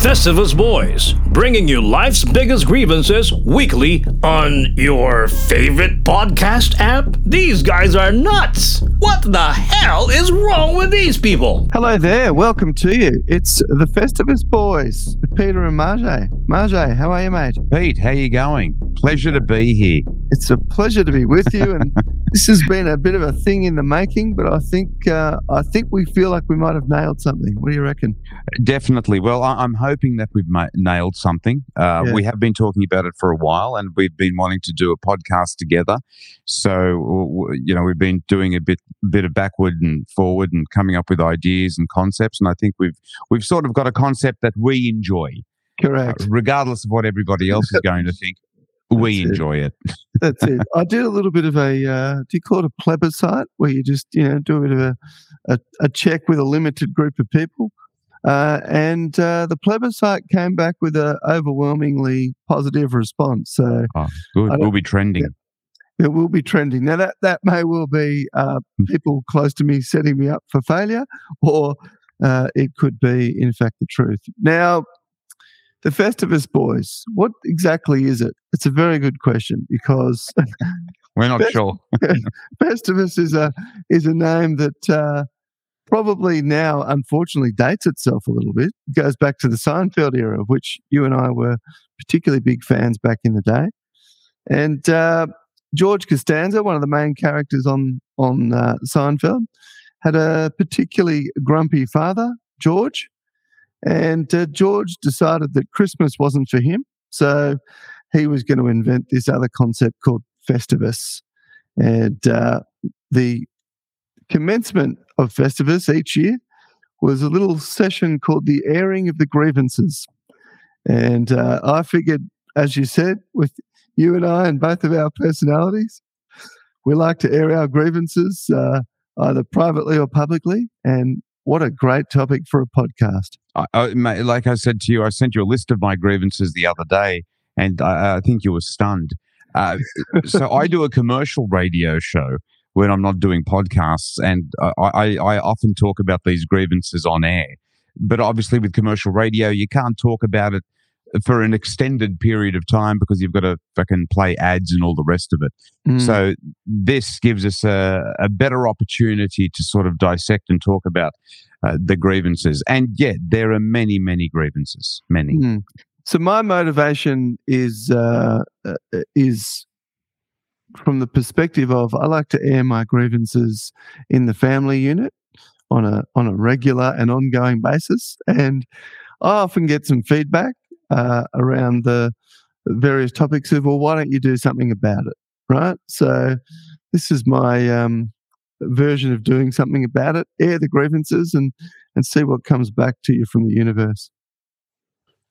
Festivus Boys, bringing you life's biggest grievances weekly on your favorite podcast app. These guys are nuts. What the hell is wrong with these people? Hello there, welcome to you. It's the Festivus Boys, Peter and Maje. Maje, how are you, mate? Pete, how are you going? Pleasure to be here. It's a pleasure to be with you, and this has been a bit of a thing in the making. But I think uh, I think we feel like we might have nailed something. What do you reckon? Definitely. Well, I- I'm hoping that we've ma- nailed something. Uh, Yeah. We have been talking about it for a while, and we've been wanting to do a podcast together. So, you know, we've been doing a bit bit of backward and forward, and coming up with ideas and concepts. And I think we've we've sort of got a concept that we enjoy, uh, Correct. regardless of what everybody else is going to think. We That's it. enjoy it. That's it. I did a little bit of a. Uh, do you call it a plebiscite, where you just you know do a bit of a a, a check with a limited group of people, uh, and uh, the plebiscite came back with an overwhelmingly positive response. So Oh, good. I We'll be trending. it will be trending. Now that that may well be uh, people close to me setting me up for failure, or uh, it could be in fact the truth. Now, the Festivus Boys, what exactly is it? It's a very good question because We're not sure. Festivus is a is a name that uh, probably now unfortunately dates itself a little bit. It goes back to the Seinfeld era, of which you and I were particularly big fans back in the day. And uh, George Costanza, one of the main characters on on uh, Seinfeld, had a particularly grumpy father, George, and uh, George decided that Christmas wasn't for him, so he was going to invent this other concept called Festivus. And uh, the commencement of Festivus each year was a little session called the airing of the grievances. And uh, I figured, as you said, with you and I and both of our personalities, we like to air our grievances uh, either privately or publicly. And what a great topic for a podcast. I, I, like I said to you, I sent you a list of my grievances the other day, and I, I think you were stunned. Uh, so I do a commercial radio show when I'm not doing podcasts, and I, I, I often talk about these grievances on air. But obviously, with commercial radio, you can't talk about it for an extended period of time because you've got to fucking play ads and all the rest of it. Mm. So this gives us a, a better opportunity to sort of dissect and talk about uh, the grievances. And yet there are many, many grievances, many. Mm. So my motivation is uh, uh, is from the perspective of I like to air my grievances in the family unit on a on a regular and ongoing basis, and I often get some feedback uh, around the various topics of well, why don't you do something about it, right? So this is my um, version of doing something about it: air the grievances and and see what comes back to you from the universe.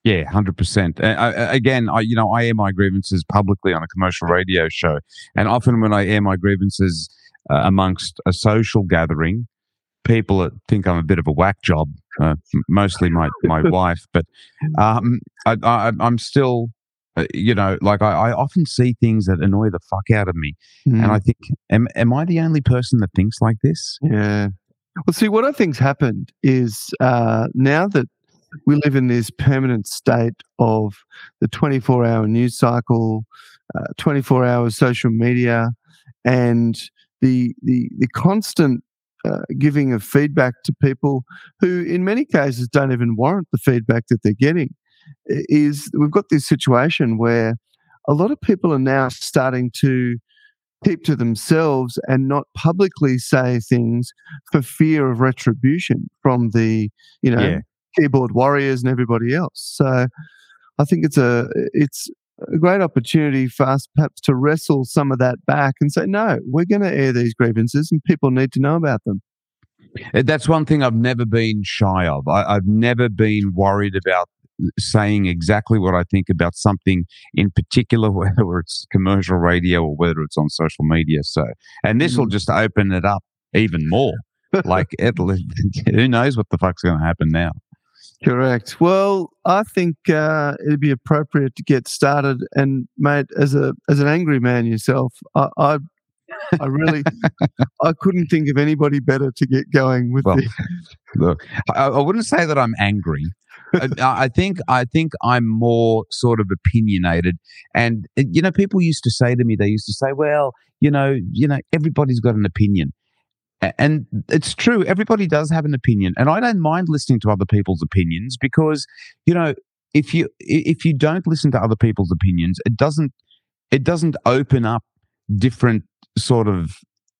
Yeah, hundred percent. Again, I you know I air my grievances publicly on a commercial radio show, and often when I air my grievances uh, amongst a social gathering, people think I'm a bit of a whack job, uh, mostly my my wife, but um, I, I, I'm still. Uh, you know, like I, I often see things that annoy the fuck out of me, Mm. and I think, am, am I the only person that thinks like this? Yeah. Well, see, what I think's happened is uh, now that we live in this permanent state of the 24 hour news cycle, uh, 24 hours social media, and the, the, the constant uh, giving of feedback to people who, in many cases, don't even warrant the feedback that they're getting, is we've got this situation where a lot of people are now starting to keep to themselves and not publicly say things for fear of retribution from the you know Yeah. keyboard warriors and everybody else so i think it's a it's a great opportunity for us perhaps to wrestle some of that back and say no we're going to air these grievances and people need to know about them Uh, That's one thing I've never been shy of. I, I've never been worried about saying exactly what I think about something in particular, whether it's commercial radio or whether it's on social media. So, and this will just open it up even more. like, it'll, who knows what the fuck's going to happen now? Correct. Well, I think uh, it'd be appropriate to get started. And mate, as a as an angry man yourself, I I, I really I couldn't think of anybody better to get going with Well, the Look, I, I wouldn't say that I'm angry. I, I think I think I'm more sort of opinionated, and you know, people used to say to me, they used to say, "Well, you know, you know, everybody's got an opinion," and it's true. Everybody does have an opinion, and I don't mind listening to other people's opinions because, you know, if you if you don't listen to other people's opinions, it doesn't it doesn't open up different sort of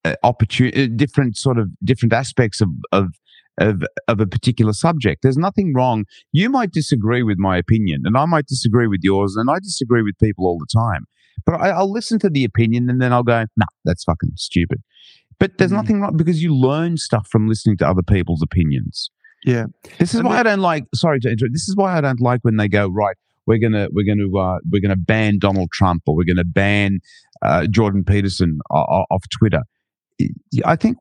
uh, opportunity, different sort of different aspects of of of of a particular subject. There's nothing wrong. You might disagree with my opinion, and I might disagree with yours, and I disagree with people all the time. But I, I'll listen to the opinion, and then I'll go, "Nah, that's fucking stupid." But there's Mm. nothing wrong because you learn stuff from listening to other people's opinions. Yeah. This is And why I don't like. Sorry to interrupt. This is why I don't like when they go right. We're gonna we're gonna uh, we're gonna ban Donald Trump or we're gonna ban uh, Jordan Peterson o- o- off Twitter. I think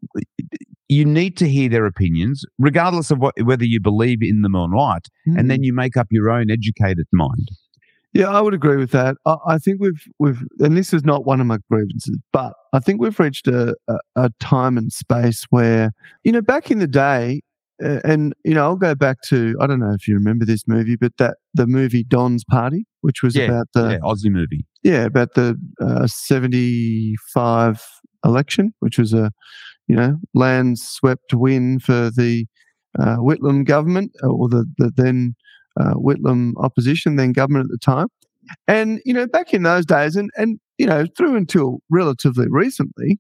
you need to hear their opinions, regardless of what, whether you believe in them or not, Mm. and then you make up your own educated mind. Yeah, I would agree with that. I, I think we've we've, and this is not one of my grievances, but I think we've reached a, a, a time and space where, you know, back in the day, uh, and you know, I'll go back to I don't know if you remember this movie, but that the movie Don's Party, which was Yeah, about the yeah, Aussie movie. yeah about the uh, seventy five election, which was a you know land swept win for the uh, Whitlam government or the the then uh, Whitlam opposition, then government at the time. And you know, back in those days, and and you know, through until relatively recently,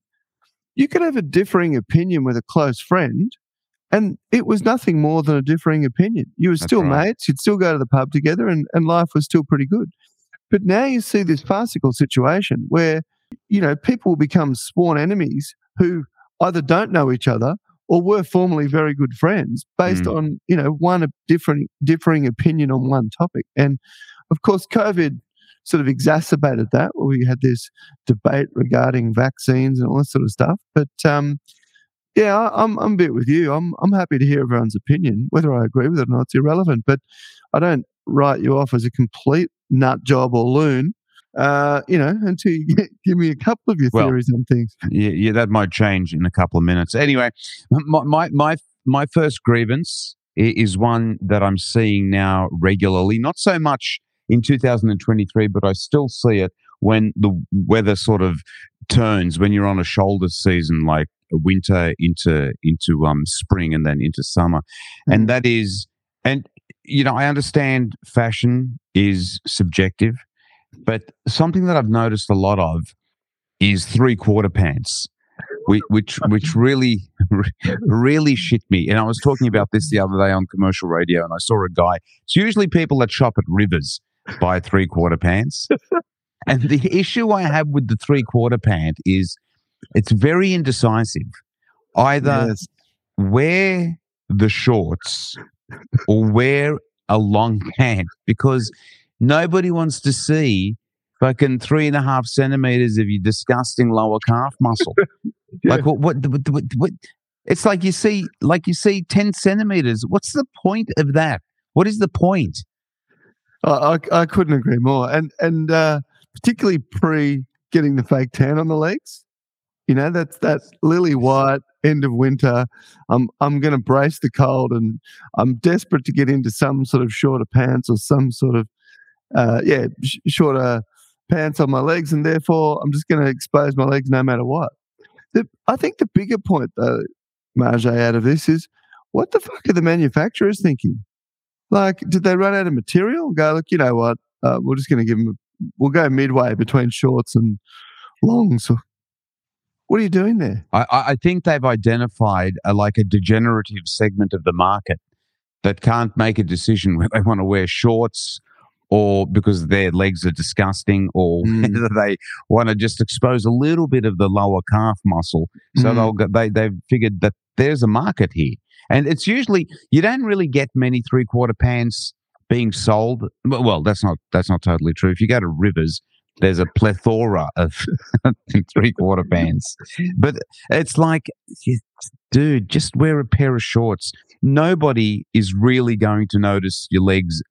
you could have a differing opinion with a close friend, and it was nothing more than a differing opinion. You were That's still right. mates, you'd still go to the pub together, and and life was still pretty good. But now you see this farcical situation where you know people become sworn enemies who either don't know each other or were formerly very good friends based Mm. on you know one different differing opinion on one topic. And of course covid sort of exacerbated that. Where we had this debate regarding vaccines and all that sort of stuff. But um yeah I, i'm i'm a bit with you. I'm i'm happy to hear everyone's opinion whether i agree with it or not it's irrelevant. But i don't write you off as a complete nut job or loon uh, you know, until you get, give me a couple of your Well, theories on things. Yeah, yeah, that might change in a couple of minutes. Anyway, my my my, my first grievance is one that I'm seeing now regularly. Not so much in 2023, but I still see it when the weather sort of turns when you're on a shoulder season, like winter into into um spring and then into summer, and that is and you know I understand fashion is subjective, but something that I've noticed a lot of is three quarter pants, which which, really really shit me. And I was talking about this the other day on commercial radio, and I saw a guy. It's usually people that shop at Rivers buy three quarter pants, and the issue I have with the three quarter pant is it's very indecisive. Either Yes. wear the shorts or wear a long pant because nobody wants to see fucking three and a half centimeters of your disgusting lower calf muscle. Yeah. Like what, what, what, what, what? It's like you see, like you see 10 centimeters. What's the point of that? What is the point? I, I, I couldn't agree more. And and uh, particularly pre getting the fake tan on the legs. You know, that's that lily white end of winter. I'm I'm going to brace the cold, and I'm desperate to get into some sort of shorter pants or some sort of uh, yeah sh- shorter pants on my legs, and therefore I'm just going to expose my legs no matter what. The, I think the bigger point though, Marge, out of this is what the fuck are the manufacturers thinking? Like, did they run out of material? Go, look, you know what? Uh, we're just going to give them. We'll go midway between shorts and longs. What are you doing there? I, I I think they've identified a, like a degenerative segment of the market that can't make a decision whether they want to wear shorts or because their legs are disgusting or Mm. whether they want to just expose a little bit of the lower calf muscle. So Mm. they'll go, they, they've figured that there's a market here. And it's usually, you don't really get many three quarter pants being sold. Well, well, that's not, that's not totally true. If you go to Rivers, there's a plethora of three quarter pants. But it's like, dude, just wear a pair of shorts. Nobody is really going to notice your legs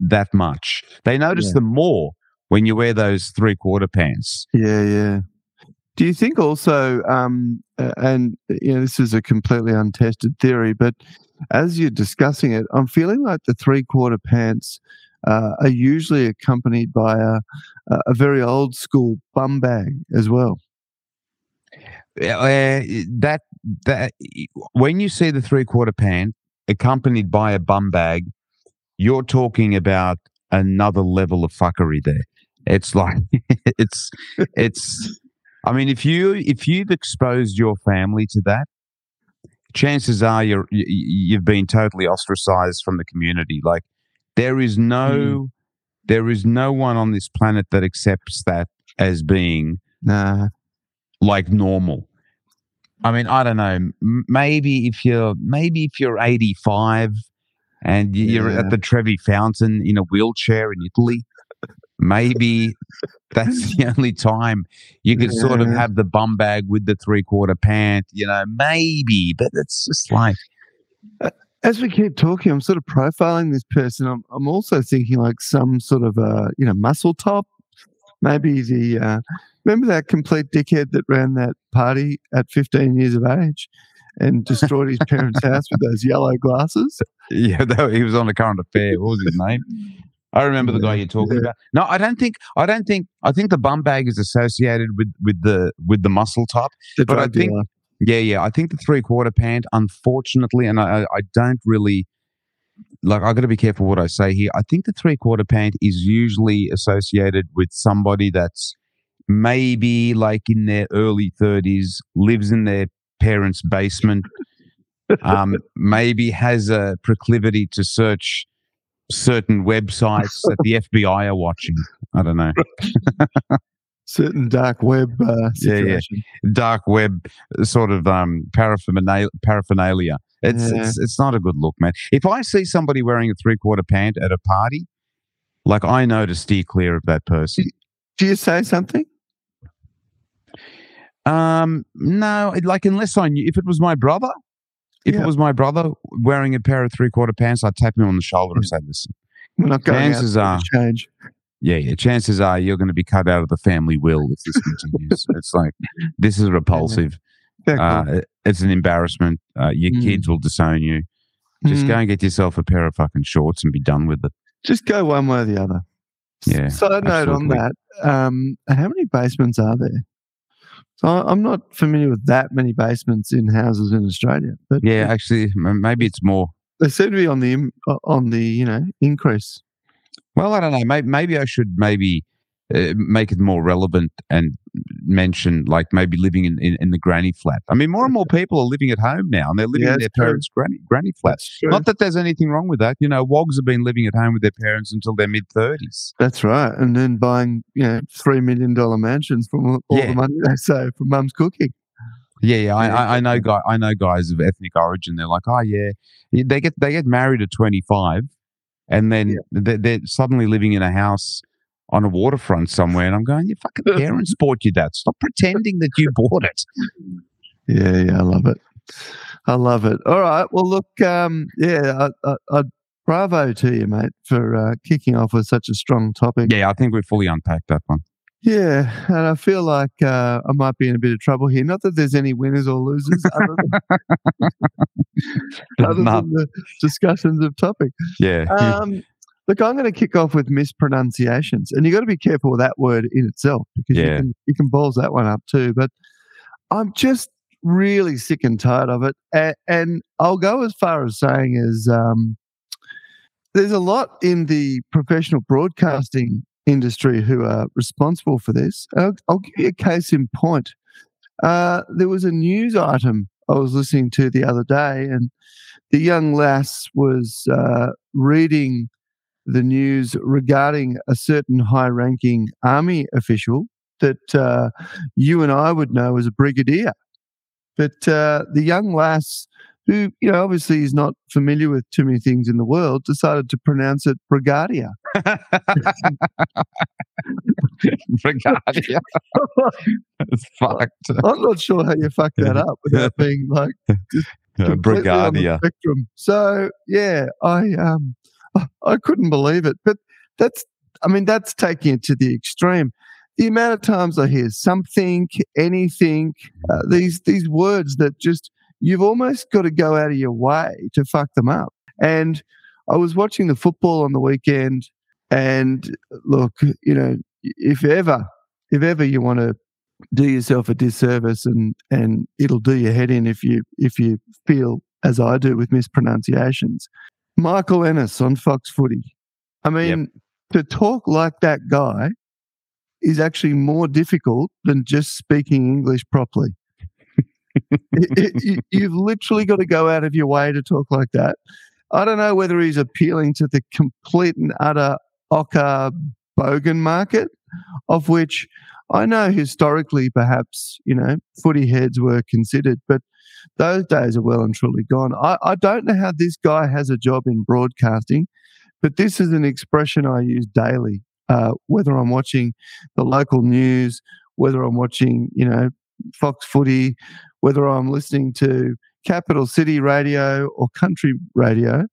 that much. They notice Yeah. them more when you wear those three quarter pants. Yeah, yeah. Do you think also, um, and you know, this is a completely untested theory, but as you're discussing it, I'm feeling like the three quarter pants uh, are usually accompanied by a, a very old school bum bag as well. Uh, that that when you see the three quarter pant accompanied by a bum bag, you're talking about another level of fuckery there. It's like it's it's I mean if you if you've exposed your family to that, chances are you're you've been totally ostracized from the community. Like there is no mm. there is no one on this planet that accepts that as being nah. like normal. I mean, I don't know. Maybe if you're maybe if you're 85 and you're yeah. at the Trevi Fountain in a wheelchair in Italy, maybe that's the only time you could yeah. sort of have the bum bag with the three quarter pant. You know, maybe, but it's just like. As we keep talking, I'm sort of profiling this person. I'm, I'm also thinking like some sort of a you know muscle top, maybe the uh, Remember that complete dickhead that ran that party at 15 years of age and destroyed his parents' house with those yellow glasses? Yeah, that, he was on the current affair. What was his name? I remember the guy you're talking yeah. about. No, I don't think. I don't think. I think the bum bag is associated with with the with the muscle top. The but I think. Dealer. Yeah, yeah. I think the three quarter pant, unfortunately, and I, I don't really like. I got to be careful what I say here. I think the three quarter pant is usually associated with somebody that's maybe like in their early 30s, lives in their parents' basement, um, maybe has a proclivity to search certain websites that the FBI are watching. I don't know. certain dark web uh, yeah, yeah, dark web sort of um, paraphernalia. paraphernalia. It's, yeah. it's it's not a good look, man. If I see somebody wearing a three quarter pant at a party, like I know to steer clear of that person. Do you say something? Um, no, like unless I knew if it was my brother, if yeah. it was my brother wearing a pair of three quarter pants, I'd tap him on the shoulder and say, "Listen, we're not going chances are change." Yeah, yeah. Chances are you're going to be cut out of the family will if this continues. it's like this is repulsive. Uh, it's an embarrassment. Uh, your mm. kids will disown you. Just mm. go and get yourself a pair of fucking shorts and be done with it. Just go one way or the other. Yeah. Side note on that: um, how many basements are there? So I'm not familiar with that many basements in houses in Australia. But yeah, actually, maybe it's more. They seem to be on the on the you know increase. Well, I don't know. Maybe, maybe I should maybe uh, make it more relevant and mention like maybe living in, in, in, the granny flat. I mean, more and more people are living at home now, and they're living yeah, in their parents' granny granny flat. Not that there's anything wrong with that. You know, wogs have been living at home with their parents until their mid thirties. That's right, and then buying you know three million dollar mansions from all yeah. the money they save from mum's cooking. Yeah, yeah, I, I, know guy, I know guys of ethnic origin. They're like, oh yeah, they get they get married at twenty five, and then yeah. they're, they're suddenly living in a house on a waterfront somewhere, and I'm going, your fucking parents bought you that. Stop pretending that you bought it. Yeah, yeah, I love it. I love it. All right. Well, look, um, yeah, I, I, I, bravo to you, mate, for uh, kicking off with such a strong topic. Yeah, I think we fully unpacked that one. Yeah, and I feel like uh, I might be in a bit of trouble here. Not that there's any winners or losers, other than, other than the discussions of topic. Yeah. Um, Look, I'm going to kick off with mispronunciations, and you've got to be careful with that word in itself because yeah. you can you can balls that one up too. But I'm just really sick and tired of it, and, and I'll go as far as saying is um, there's a lot in the professional broadcasting industry who are responsible for this. I'll, I'll give you a case in point. Uh, there was a news item I was listening to the other day, and the young lass was uh, reading the news regarding a certain high ranking army official that uh, you and I would know as a brigadier. But uh, the young lass, who, you know, obviously is not familiar with too many things in the world, decided to pronounce it brigadier. brigadier. it's fucked. I'm not sure how you fuck that up without being like brigadier. So yeah, I um I couldn't believe it. But that's, I mean, that's taking it to the extreme. the amount of times I hear something, anything, uh, these these words that just you've almost got to go out of your way to fuck them up. And I was watching the football on the weekend, and look, you know, if ever, if ever you want to do yourself a disservice, and and it'll do your head in if you if you feel as I do with mispronunciations. Michael Ennis on Fox Footy. I mean, yep. to talk like that guy is actually more difficult than just speaking English properly. it, it, you, have literally got to go out of your way to talk like that. I don't know whether he's appealing to the complete and utter ocker bogan market, of which I know historically perhaps, you know, footy heads were considered, but those days are well and truly gone. I, I don't know how this guy has a job in broadcasting, but this is an expression I use daily, uh, whether I'm watching the local news, whether I'm watching, you know, Fox footy, whether I'm listening to capital city radio or country radio,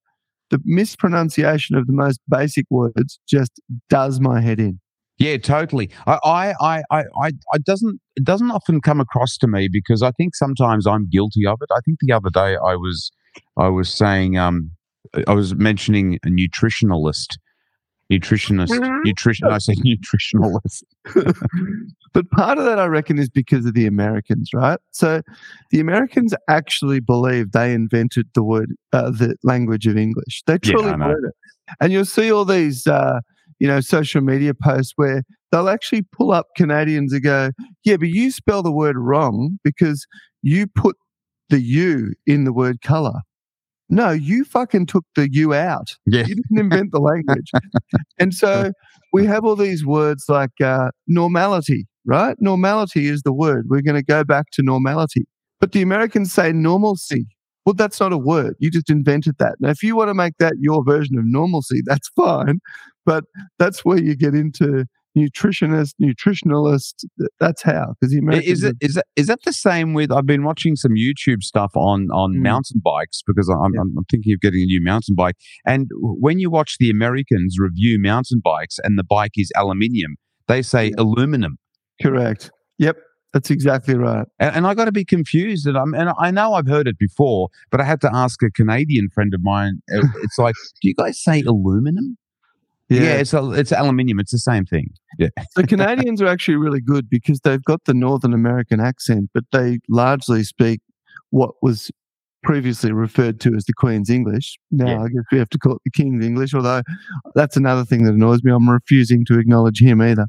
the mispronunciation of the most basic words just does my head in. Yeah, totally. I, I, I, I, I doesn't it doesn't often come across to me because I think sometimes I'm guilty of it. I think the other day I was, I was saying, um, I was mentioning a nutritionalist, nutritionist, mm-hmm. nutrition. I say nutritionalist. but part of that, I reckon, is because of the Americans, right? So, the Americans actually believe they invented the word, uh, the language of English. They truly yeah, believe it, and you'll see all these. Uh, you know, social media posts where they'll actually pull up Canadians and go, yeah, but you spell the word wrong because you put the U in the word color. No, you fucking took the you out. Yeah. You didn't invent the language. and so we have all these words like uh, normality, right? Normality is the word. We're going to go back to normality. But the Americans say normalcy. Well, that's not a word. You just invented that. Now, if you want to make that your version of normalcy, that's fine. But that's where you get into nutritionist, nutritionalist. That's how because is it is that is that the same with? I've been watching some YouTube stuff on on mm. mountain bikes because I'm, yeah. I'm, I'm thinking of getting a new mountain bike. And when you watch the Americans review mountain bikes and the bike is aluminium, they say yeah. aluminum. Correct. Yep. That's exactly right. And, and I got to be confused, and, I'm, and I know I've heard it before, but I had to ask a Canadian friend of mine. It's like, do you guys say aluminum? Yeah, yeah it's a, it's aluminium. It's the same thing. Yeah. the Canadians are actually really good because they've got the Northern American accent, but they largely speak what was previously referred to as the Queen's English. Now yeah. I guess we have to call it the King's English, although that's another thing that annoys me. I'm refusing to acknowledge him either.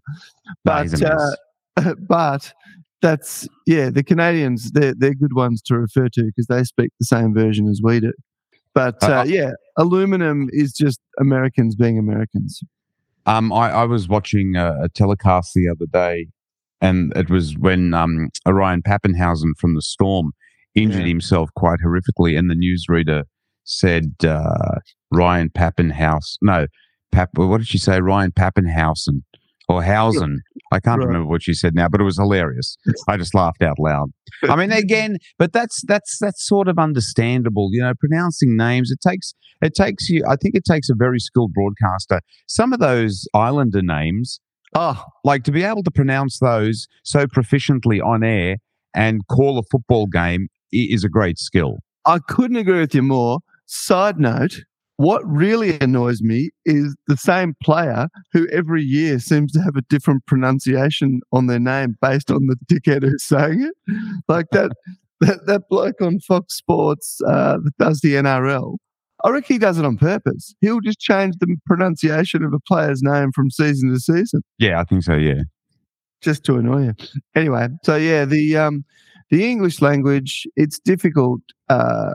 But no, uh, but that's yeah, the Canadians they're they're good ones to refer to because they speak the same version as we do. But uh, uh, yeah, aluminum is just Americans being Americans. Um, I, I was watching a, a, telecast the other day, and it was when um, Ryan Papenhuyzen from the Storm injured yeah. himself quite horrifically, and the newsreader said uh, Ryan Pappenhouse. No, Pap. What did she say? Ryan Pappenhausen or Hausen. I can't right. remember what she said now, but it was hilarious. I just laughed out loud. I mean, again, but that's that's that's sort of understandable. You know, pronouncing names it takes it takes you. I think it takes a very skilled broadcaster. Some of those Islander names, oh, like to be able to pronounce those so proficiently on air and call a football game is a great skill. I couldn't agree with you more. Side note, what really annoys me is the same player who every year seems to have a different pronunciation on their name based on the dickhead who's saying it. Like that, that, that bloke on Fox Sports uh, that does the NRL. I reckon he does it on purpose. He'll just change the pronunciation of a player's name from season to season. Yeah, I think so. Yeah, just to annoy you. Anyway, so yeah, the um, the English language it's difficult uh,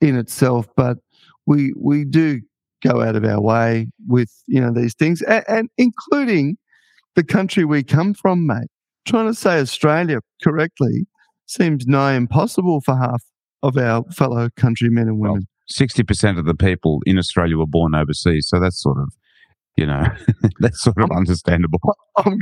in itself, but we we do go out of our way with you know these things, and, and including the country we come from, mate. Trying to say Australia correctly seems nigh impossible for half of our fellow countrymen and women. Sixty well, percent of the people in Australia were born overseas, so that's sort of you know that's sort of understandable. I'm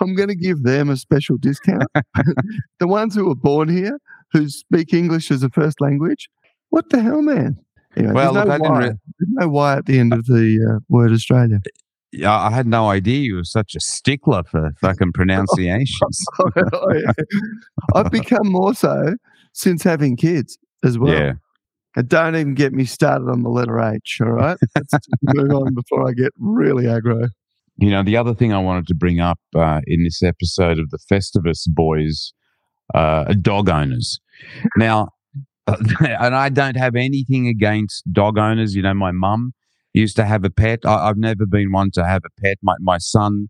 I'm going to give them a special discount. the ones who were born here who speak English as a first language, what the hell, man? Anyway, well, there's, no look, why. there's no why at the end of the uh, word Australia. Yeah, I had no idea you were such a stickler for fucking pronunciations. Oh. I've become more so since having kids as well. yeah. And don't even get me started on the letter H, all right? Let's move on before I get really aggro. You know, the other thing I wanted to bring up uh, in this episode of the Festivus Boys uh, are dog owners. Now, and I don't have anything against dog owners. You know, my mum used to have a pet. I, I've never been one to have a pet. My, my son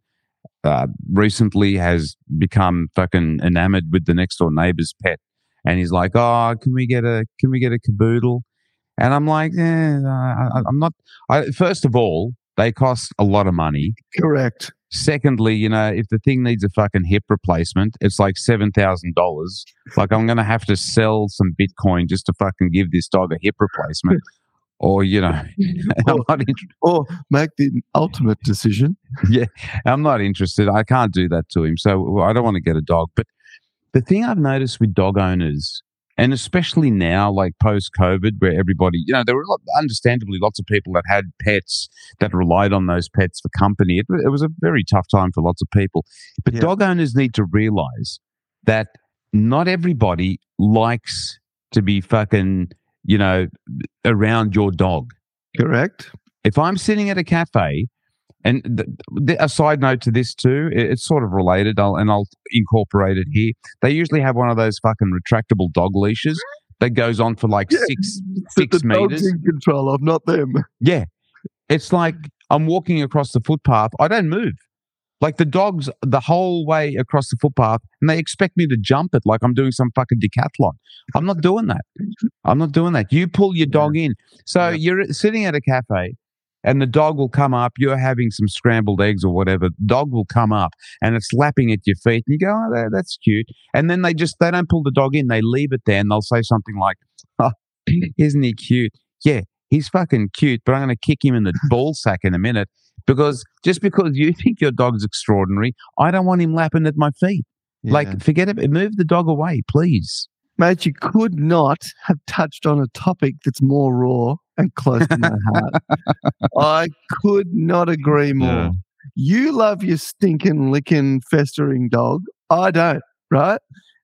uh, recently has become fucking enamored with the next door neighbor's pet. And he's like, oh, can we get a, can we get a cavoodle? And I'm like, eh, I, I'm not. I, first of all, they cost a lot of money. Correct. Secondly, you know, if the thing needs a fucking hip replacement, it's like seven thousand dollars. Like I'm gonna have to sell some Bitcoin just to fucking give this dog a hip replacement. Or, you know, I'm not, inter- Or make the ultimate decision. Yeah, I'm not interested. I can't do that to him. So I don't want to get a dog. But the thing I've noticed with dog owners, and especially now, like post COVID, where everybody, you know, there were a lot, understandably lots of people that had pets that relied on those pets for company. It, it was a very tough time for lots of people. But Yeah. dog owners need to realize that not everybody likes to be fucking, you know, around your dog Correct. if I'm sitting at a cafe, and th- th- a side note to this too, i- it's sort of related, I'll, and I'll incorporate it here. They usually have one of those fucking retractable dog leashes that goes on for like Yeah, six That the six dog's meters. in control of, not them. Yeah, it's like I'm walking across the footpath. I don't move. Like the dogs the whole way across the footpath, and they expect me to jump it like I'm doing some fucking decathlon. I'm not doing that. I'm not doing that. You pull your dog in. So Yeah. you're sitting at a cafe, and the dog will come up. You're having some scrambled eggs or whatever. The dog will come up, and it's lapping at your feet, and you go, "Oh, that, that's cute." And then they just they don't pull the dog in. They leave it there, and they'll say something like, "Oh, isn't he cute?" Yeah, he's fucking cute, but I'm going to kick him in the ball sack in a minute because just because you think your dog's extraordinary, I don't want him lapping at my feet. Yeah. Like, forget it. Move the dog away, please. Mate, you could not have touched on a topic that's more raw and close to my heart. I could not agree more. Yeah. You love your stinking, licking, festering dog. I don't, right?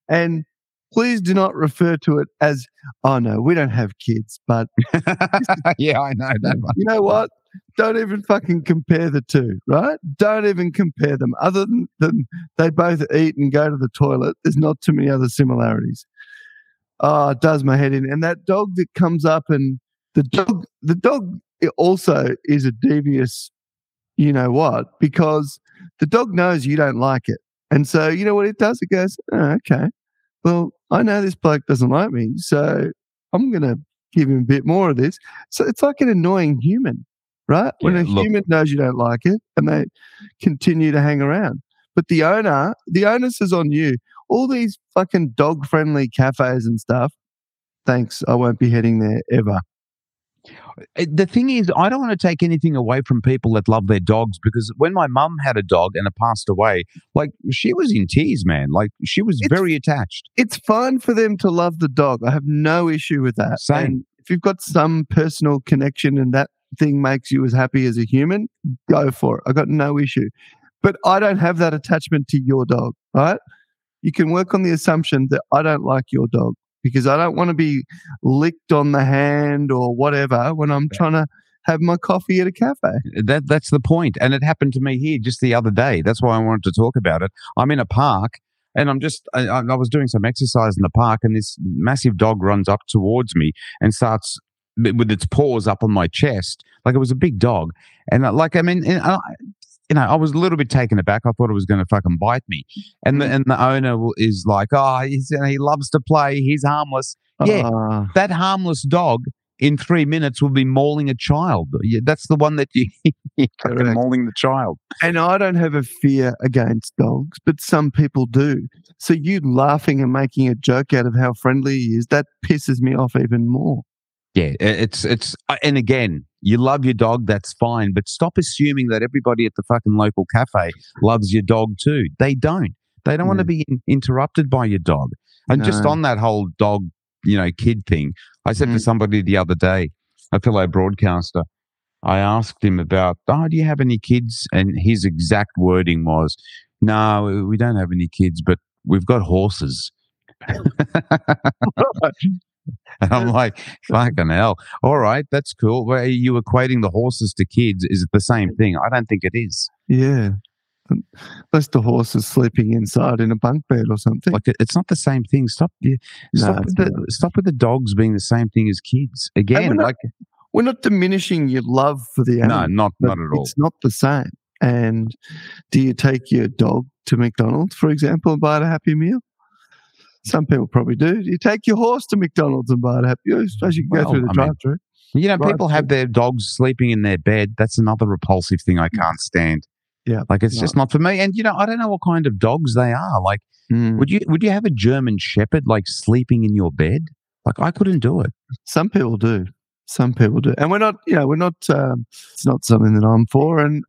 And please do not refer to it as, oh no, we don't have kids. But yeah, I know that one. you know what? Don't even fucking compare the two, right? Don't even compare them. Other than, than they both eat and go to the toilet, there's not too many other similarities. Oh, it does my head in. And that dog that comes up and the dog, the dog also is a devious, you know what? Because the dog knows you don't like it. And so, you know what it does? It goes, oh, okay, well, I know this bloke doesn't like me. So I'm going to give him a bit more of this. So it's like an annoying human, right? when a look- human knows you don't like it and they continue to hang around. But the owner, the onus is on you. All these fucking dog friendly cafes and stuff. Thanks. I won't be heading there ever. Uh, The thing is, I don't want to take anything away from people that love their dogs because when my mum had a dog and it passed away, like she was in tears, man. Like she was It's- very attached. It's fine for them to love the dog. I have no issue with that. Same. And if you've got some personal connection and that thing makes you as happy as a human, go for it. I got no issue. But I don't have that attachment to your dog, right? You can work on the assumption that I don't like your dog because I don't want to be licked on the hand or whatever when I'm trying to have my coffee at a cafe. That that's the point, and it happened to me here just the other day. That's why I wanted to talk about it. I'm in a park, and I'm just I, I was doing some exercise in the park, and this massive dog runs up towards me and starts with its paws up on my chest, like it was a big dog, and like I mean, and I, you know, I was a little bit taken aback. I thought it was going to fucking bite me, and the and the owner is like, oh, he's, he loves to play, he's harmless. Yeah. Ah, That harmless dog. In three minutes, will be mauling a child. Yeah, That's the one that you fucking mauling the child. And I don't have a fear against dogs, but some people do. So you laughing and making a joke out of how friendly he is, that pisses me off even more. Yeah, it's it's and again, you love your dog, that's fine, but stop assuming that everybody at the fucking local cafe loves your dog too. They don't. They don't want to be in, interrupted by your dog. And just on that whole dog, you know, kid thing, I said to Mm. somebody the other day, a fellow broadcaster, I asked him about, oh, do you have any kids? And his exact wording was, no, we don't have any kids, but we've got horses. And I'm like, fucking hell. All right, that's cool. Well, are you equating the horses to kids? Is it the same thing? I don't think it is. Yeah. Unless the horse is sleeping inside in a bunk bed or something. Like it's not the same thing. Stop. yeah, Stop, with the, stop with the dogs being the same thing as kids. Again, not- like We're not diminishing your love for the animals. no, not not at all. It's not the same. And do you take your dog to McDonald's, for example, and buy it a Happy Meal? Some people probably do. You take your horse to McDonald's and buy it Happy Meal? I suppose you can go through the drive-through. You know, Right, people have their dogs sleeping in their bed. That's another repulsive thing I can't stand. Yeah, Like it's just not for me. And you know, I don't know what kind of dogs they are. Like, Mm. would you would you have a German Shepherd like sleeping in your bed? Like I couldn't do it. Some people do. Some people do. And we're not, you know, we're not, um, it's not something that I'm for. And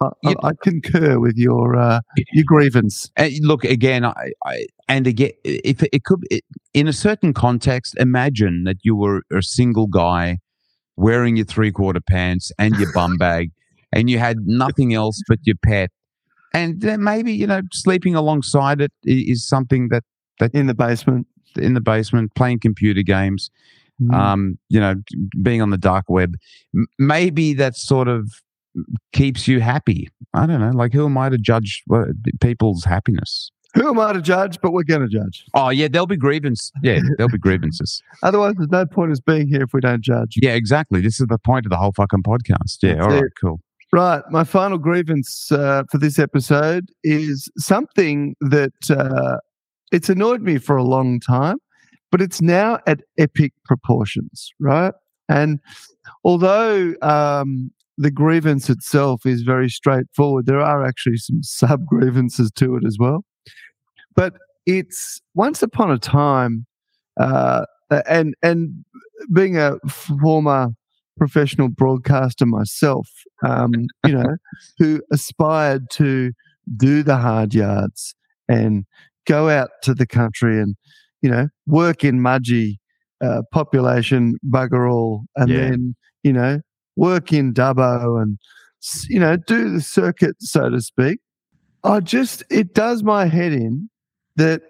I, I, I concur with your, uh, your grievance. And look again, I, I and again, if it, it could, it, in a certain context, imagine that you were a single guy wearing your three quarter pants and your bum bag, and you had nothing else but your pet, and then maybe you know sleeping alongside it is something that that In the basement. in the basement playing computer games, Mm. um, you know, being on the dark web, maybe that sort of keeps you happy. I don't know. Like, who am I to judge people's happiness? Who am I to judge? But we're going to judge. Oh yeah, there'll be grievances. Yeah, there'll be grievances. Otherwise, there's no point us being here if we don't judge. Yeah, exactly. This is the point of the whole fucking podcast. Yeah, That's all right, it. cool. Right. My final grievance uh, for this episode is something that uh, it's annoyed me for a long time, but it's now at epic proportions, right? And although um, the grievance itself is very straightforward, there are actually some sub grievances to it as well. But it's once upon a time, uh, and and being a former professional broadcaster myself, um, you know, who aspired to do the hard yards and go out to the country and, you know, work in Mudgee, uh, population bugger all, and Yeah. then, you know, work in Dubbo and, you know, do the circuit, so to speak. I just, it does my head in that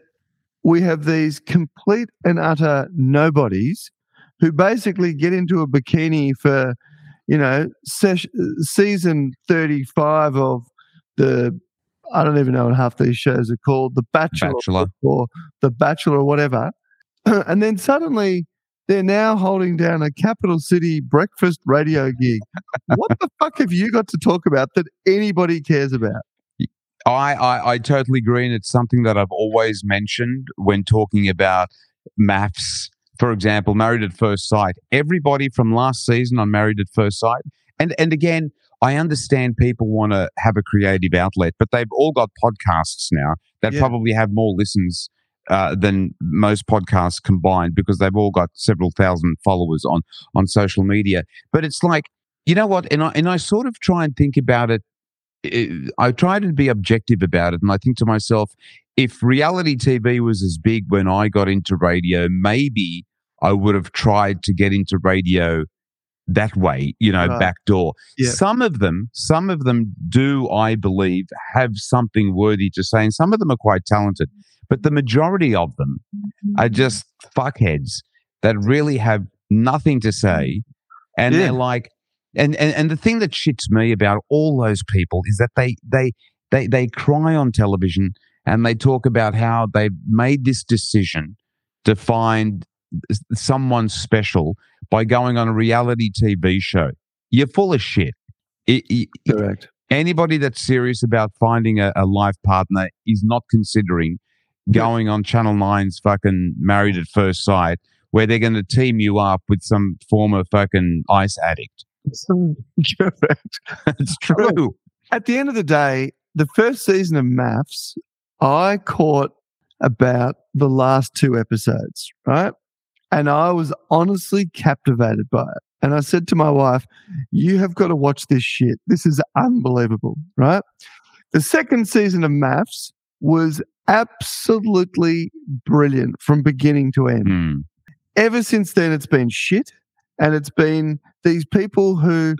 we have these complete and utter nobodies who basically get into a bikini for, you know, ses- season 35 of the, I don't even know what half these shows are called, The Bachelor, Bachelor. or The Bachelor or whatever. and then suddenly they're now holding down a capital city breakfast radio gig. what the fuck have you got to talk about that anybody cares about? I, I I totally agree, and it's something that I've always mentioned when talking about MAFS. For example, Married at First Sight. Everybody from last season on Married at First Sight, and and again, I understand people want to have a creative outlet, but they've all got podcasts now that Yeah. probably have more listens uh, than most podcasts combined because they've all got several thousand followers on on social media. But it's like you know what, and I and I sort of try and think about it it, I try to be objective about it, and I think to myself, if reality TV was as big when I got into radio, maybe I would have tried to get into radio that way, you know, Right. back door. Yeah. Some of them, some of them do, I believe, have something worthy to say, and some of them are quite talented, but the majority of them mm-hmm. are just fuckheads that really have nothing to say, and Yeah. they're like, and, and and the thing that shits me about all those people is that they they they they cry on television and they talk about how they've made this decision to find someone special by going on a reality TV show. You're full of shit. I- I- Correct. anybody that's serious about finding a, a life partner is not considering going on Channel 9's fucking Married at First Sight, where they're going to team you up with some former fucking ice addict. It's true. At the end of the day, the first season of MAFS, I caught about the last two episodes, right? And I was honestly captivated by it. And I said to my wife, You have got to watch this shit. This is unbelievable, right? The second season of MAFS was absolutely brilliant from beginning to end Hmm. ever since then, it's been shit. And it's been these people who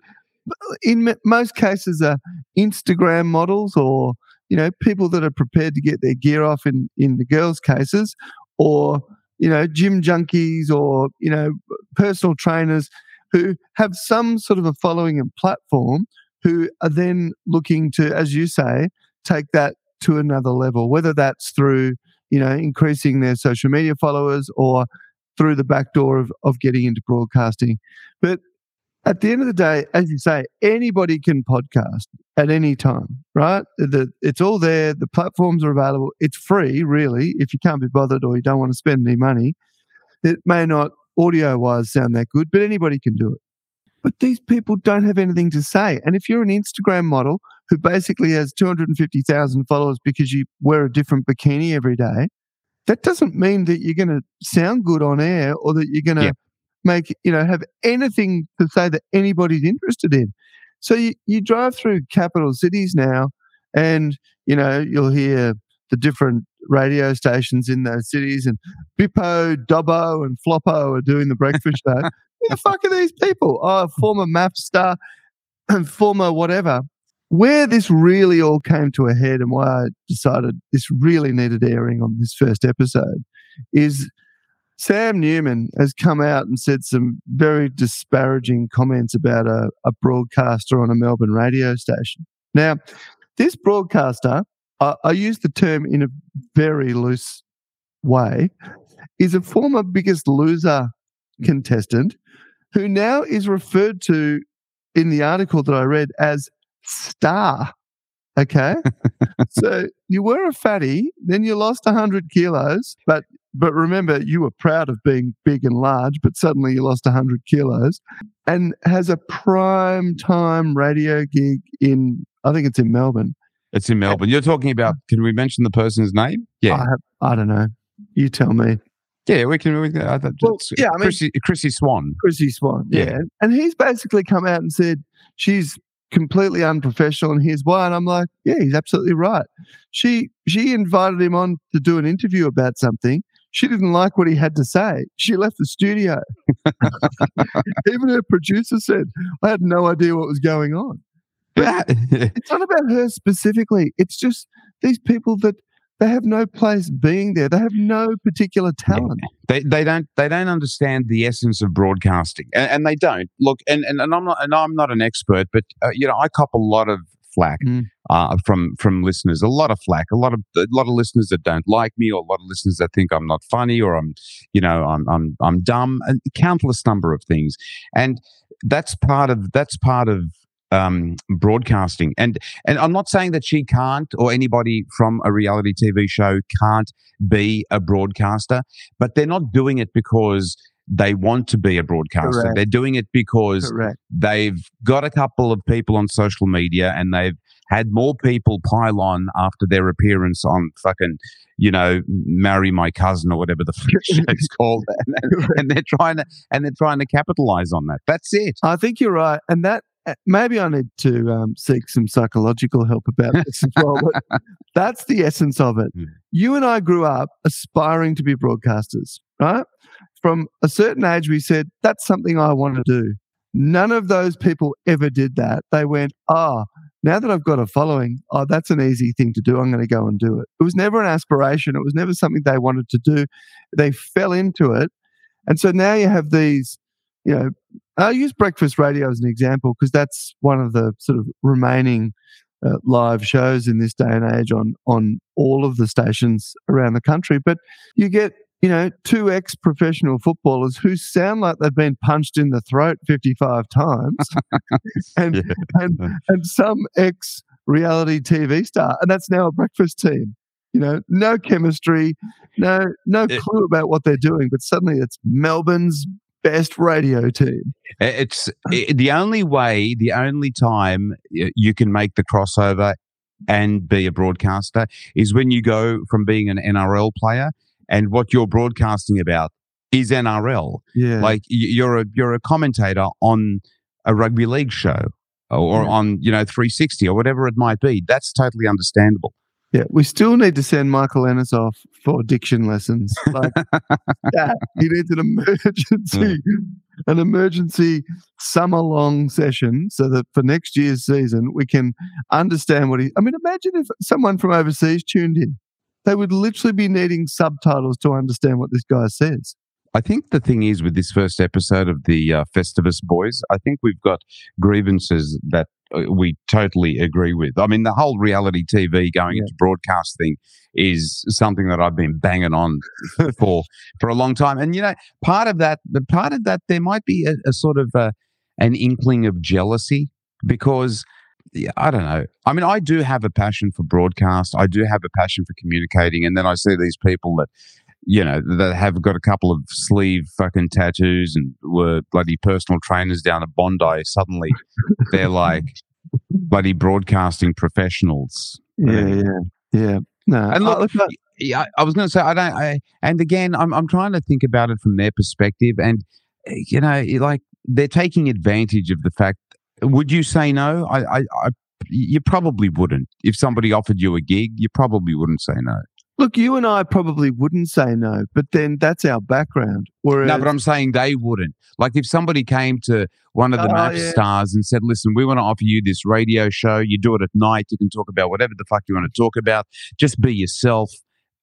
in m- most cases are Instagram models or you know people that are prepared to get their gear off in in the girls' cases, or you know gym junkies or you know personal trainers who have some sort of a following and platform who are then looking to, as you say, take that to another level, whether that's through you know increasing their social media followers or through the back door of, of getting into broadcasting. But at the end of the day, as you say, anybody can podcast at any time, right? The, it's all there. The platforms are available. It's free, really, if you can't be bothered or you don't want to spend any money. It may not audio wise sound that good, but anybody can do it. But these people don't have anything to say. And if you're an Instagram model who basically has 250,000 followers because you wear a different bikini every day, that doesn't mean that you're going to sound good on air or that you're going to Yeah. make, you know, have anything to say that anybody's interested in. So you, you drive through capital cities now and, you know, you'll hear the different radio stations in those cities and Bippo, Dobbo and Floppo are doing the breakfast show. Who the fuck are these people? Oh, former MAFS star and former whatever. Where this really all came to a head and why I decided this really needed airing on this first episode is Sam Newman has come out and said some very disparaging comments about a, a broadcaster on a Melbourne radio station. Now, this broadcaster, I, I use the term in a very loose way, is a former biggest loser contestant who now is referred to in the article that I read as star. Okay. so you were a fatty, then you lost 100 kilos, but but remember you were proud of being big and large, but suddenly you lost 100 kilos and has a prime time radio gig in, I think it's in Melbourne. It's in Melbourne. You're talking about. Can we mention the person's name? Yeah, I, have, I don't know. You tell me. yeah. We can. We can Well, yeah, I mean- Chrissy, Chrissy Swan. Chrissy Swan. Yeah. Yeah. And he's basically come out and said she's completely unprofessional and here's why. And I'm like, yeah, he's absolutely right. She she invited him on to do an interview about something. She didn't like what he had to say. She left the studio. Even her producer said, I had no idea what was going on. but It's not about her specifically. It's just these people that they have no place being there. They have no particular talent. they they don't they don't understand the essence of broadcasting, and, and they don't look. And, and and I'm not and I'm not an expert, but uh, you know I cop a lot of flack Mm. uh, from from listeners. A lot of flack. A lot of a lot of listeners that don't like me, or a lot of listeners that think I'm not funny, or I'm you know I'm I'm I'm dumb. A countless number of things, and that's part of that's part of um, broadcasting. And and I'm not saying that she can't or anybody from a reality TV show can't be a broadcaster, but they're not doing it because they want to be a broadcaster. Correct. They're doing it because Correct. they've got a couple of people on social media and they've had more people pile on after their appearance on fucking, you know, marry my cousin or whatever the show's called, and, and, and they're trying to and they're trying to capitalize on that. That's it. I think you're right, and that maybe I need to um, seek some psychological help about this as well. But that's the essence of it. Mm. You and I grew up aspiring to be broadcasters, right? From a certain age, we said that's something I want to do. None of those people ever did that. They went, ah, now that I've got a following, oh, that's an easy thing to do. I'm going to go and do it. It was never an aspiration. It was never something they wanted to do. They fell into it. And so now you have these, you know, I'll use breakfast radio as an example because that's one of the sort of remaining uh, live shows in this day and age on on all of the stations around the country. But you get you know two ex professional footballers who sound like they've been punched in the throat fifty five times, and Yeah. and and some ex reality TV star, and that's now a breakfast team. You know, no chemistry, no no clue about what they're doing, but suddenly it's Melbourne's best radio team. It's i the only way, the only time you can make the crossover and be a broadcaster is when you go from being an NRL player and what you're broadcasting about is NRL. Yeah, Like you're a you're a commentator on a rugby league show or Yeah. on you know 360 or whatever it might be. That's totally understandable. Yeah. We still need to send Michael Ennis off for diction lessons. Like, yeah, he needs an emergency an emergency summer long session so that for next year's season we can understand what he. I mean, imagine if someone from overseas tuned in. They would literally be needing subtitles to understand what this guy says. I think the thing is with this first episode of the uh, Festivus Boys, I think we've got grievances that we totally agree with. I mean, the whole reality TV going Yeah. into broadcast thing is something that I've been banging on for for a long time. And you know, part of that, the part of that, there might be a, a sort of uh an inkling of jealousy because. I don't know. I mean, I do have a passion for broadcast. I do have a passion for communicating, and then I see these people that you know, that have got a couple of sleeve fucking tattoos and were bloody personal trainers down at Bondi, suddenly they're like bloody broadcasting professionals. Yeah, yeah, yeah. No, And look, I- Yeah, I, I was going to say I don't. I, and again, I'm I'm trying to think about it from their perspective, and eh, you know, like they're taking advantage of the fact. Would you say no? I, I, I you probably wouldn't. If somebody offered you a gig, you probably wouldn't say no. Look, you and I probably wouldn't say no, but then that's our background. Whereas, No, but I'm saying they wouldn't. Like if somebody came to one of the Oh, MAFS yeah. stars and said, "Listen, we want to offer you this radio show. You do it at night. You can talk about whatever the fuck you want to talk about. Just be yourself,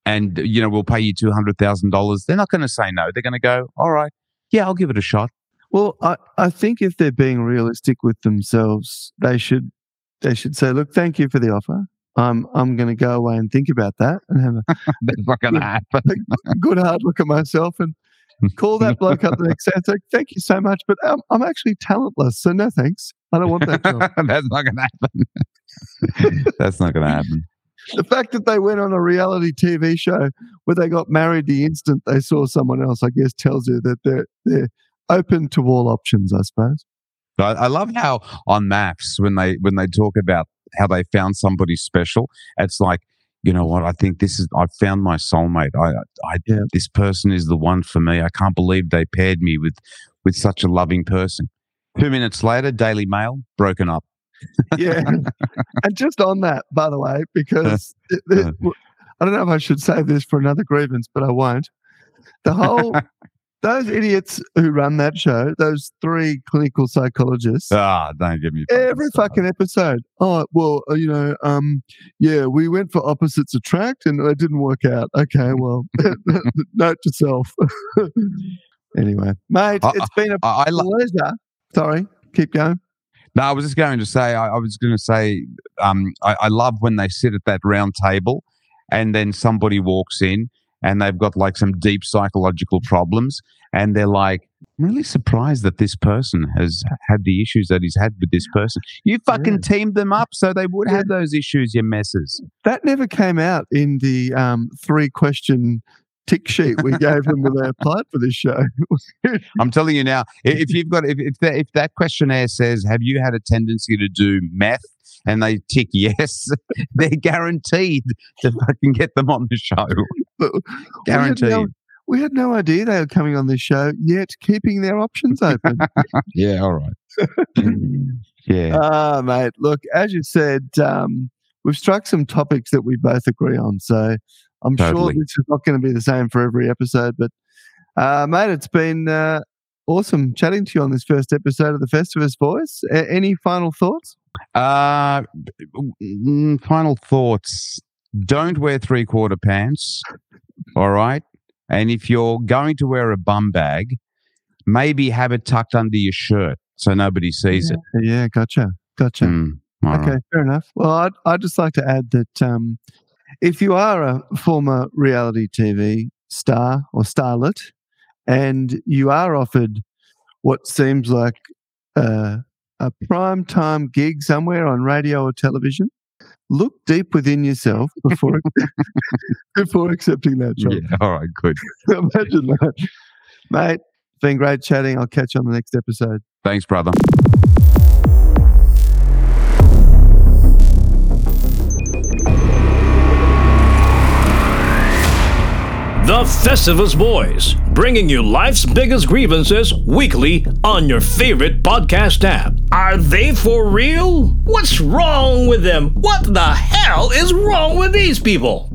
and you know we'll pay you two hundred thousand dollars." They're not going to say no. They're going to go, "All right, yeah, I'll give it a shot." Well, I, I think if they're being realistic with themselves, they should they should say, "Look, thank you for the offer. I'm I'm going to go away and think about that and have That's not to happen. a good hard look at myself and call that bloke up the next day and say, "Thank you so much, but I'm, I'm actually talentless, so no thanks. I don't want that job." That's not going to happen. That's not going to happen. the fact that they went on a reality TV show where they got married the instant they saw someone else, I guess, tells you that they're they're open to all options. I suppose. But I love how on MAFS when they when they talk about how they found somebody special, it's like you know what I think this is I found my soulmate. I I Yeah. this person is the one for me. I can't believe they paired me with with such a loving person. Two minutes later, Daily Mail broken up. yeah. and just on that, by the way, because it, it- I don't know if I should save this for another grievance, but I won't. The whole, those idiots who run that show, those three clinical psychologists, Ah, don't give me every fucking episode. Oh, well, uh, you know, um, yeah, we went for opposites attract and it didn't work out. Okay, well, note to self. anyway, mate, I- it's been a I, I lo- pleasure. Sorry, keep going. No, I was just going to say, I, I was going to say, um, I, I love when they sit at that round table and then somebody walks in and they've got like some deep psychological problems and they're like, I'm really surprised that this person has had the issues that he's had with this person. You fucking Yeah. teamed them up so they would have those issues, you messes. That never came out in the um, three question tick sheet we gave them when they applied for this show. I'm telling you now, if you've got, if, if, that, if that questionnaire says, have you had a tendency to do meth? And they tick yes, they're guaranteed to fucking get them on the show. But we had Guaranteed. no- We had no idea they were coming on this show, yet keeping their options open. Yeah, all right. yeah. Ah, mate. Look, as you said, um, we've struck some topics that we both agree on. So I'm Totally. sure this is not going to be the same for every episode. But, uh, mate, it's been uh, awesome chatting to you on this first episode of the Festivus Boys. A- any final thoughts? Uh, mm, final thoughts. Don't wear three quarter pants. All right. And if you're going to wear a bum bag, maybe have it tucked under your shirt so nobody sees it. Yeah, gotcha. Gotcha. Mm, Okay, right. fair enough. Well, I'd, I'd just like to add that um, if you are a former reality TV star or starlet and you are offered what seems like uh, a prime time gig somewhere on radio or television, look deep within yourself before before accepting that job. Yeah, all right, good. Imagine that. Mate, it's been great chatting. I'll catch you on the next episode. Thanks, brother. The Festivus Boys, bringing you life's biggest grievances weekly on your favorite podcast app. Are they for real? What's wrong with them? What the hell is wrong with these people?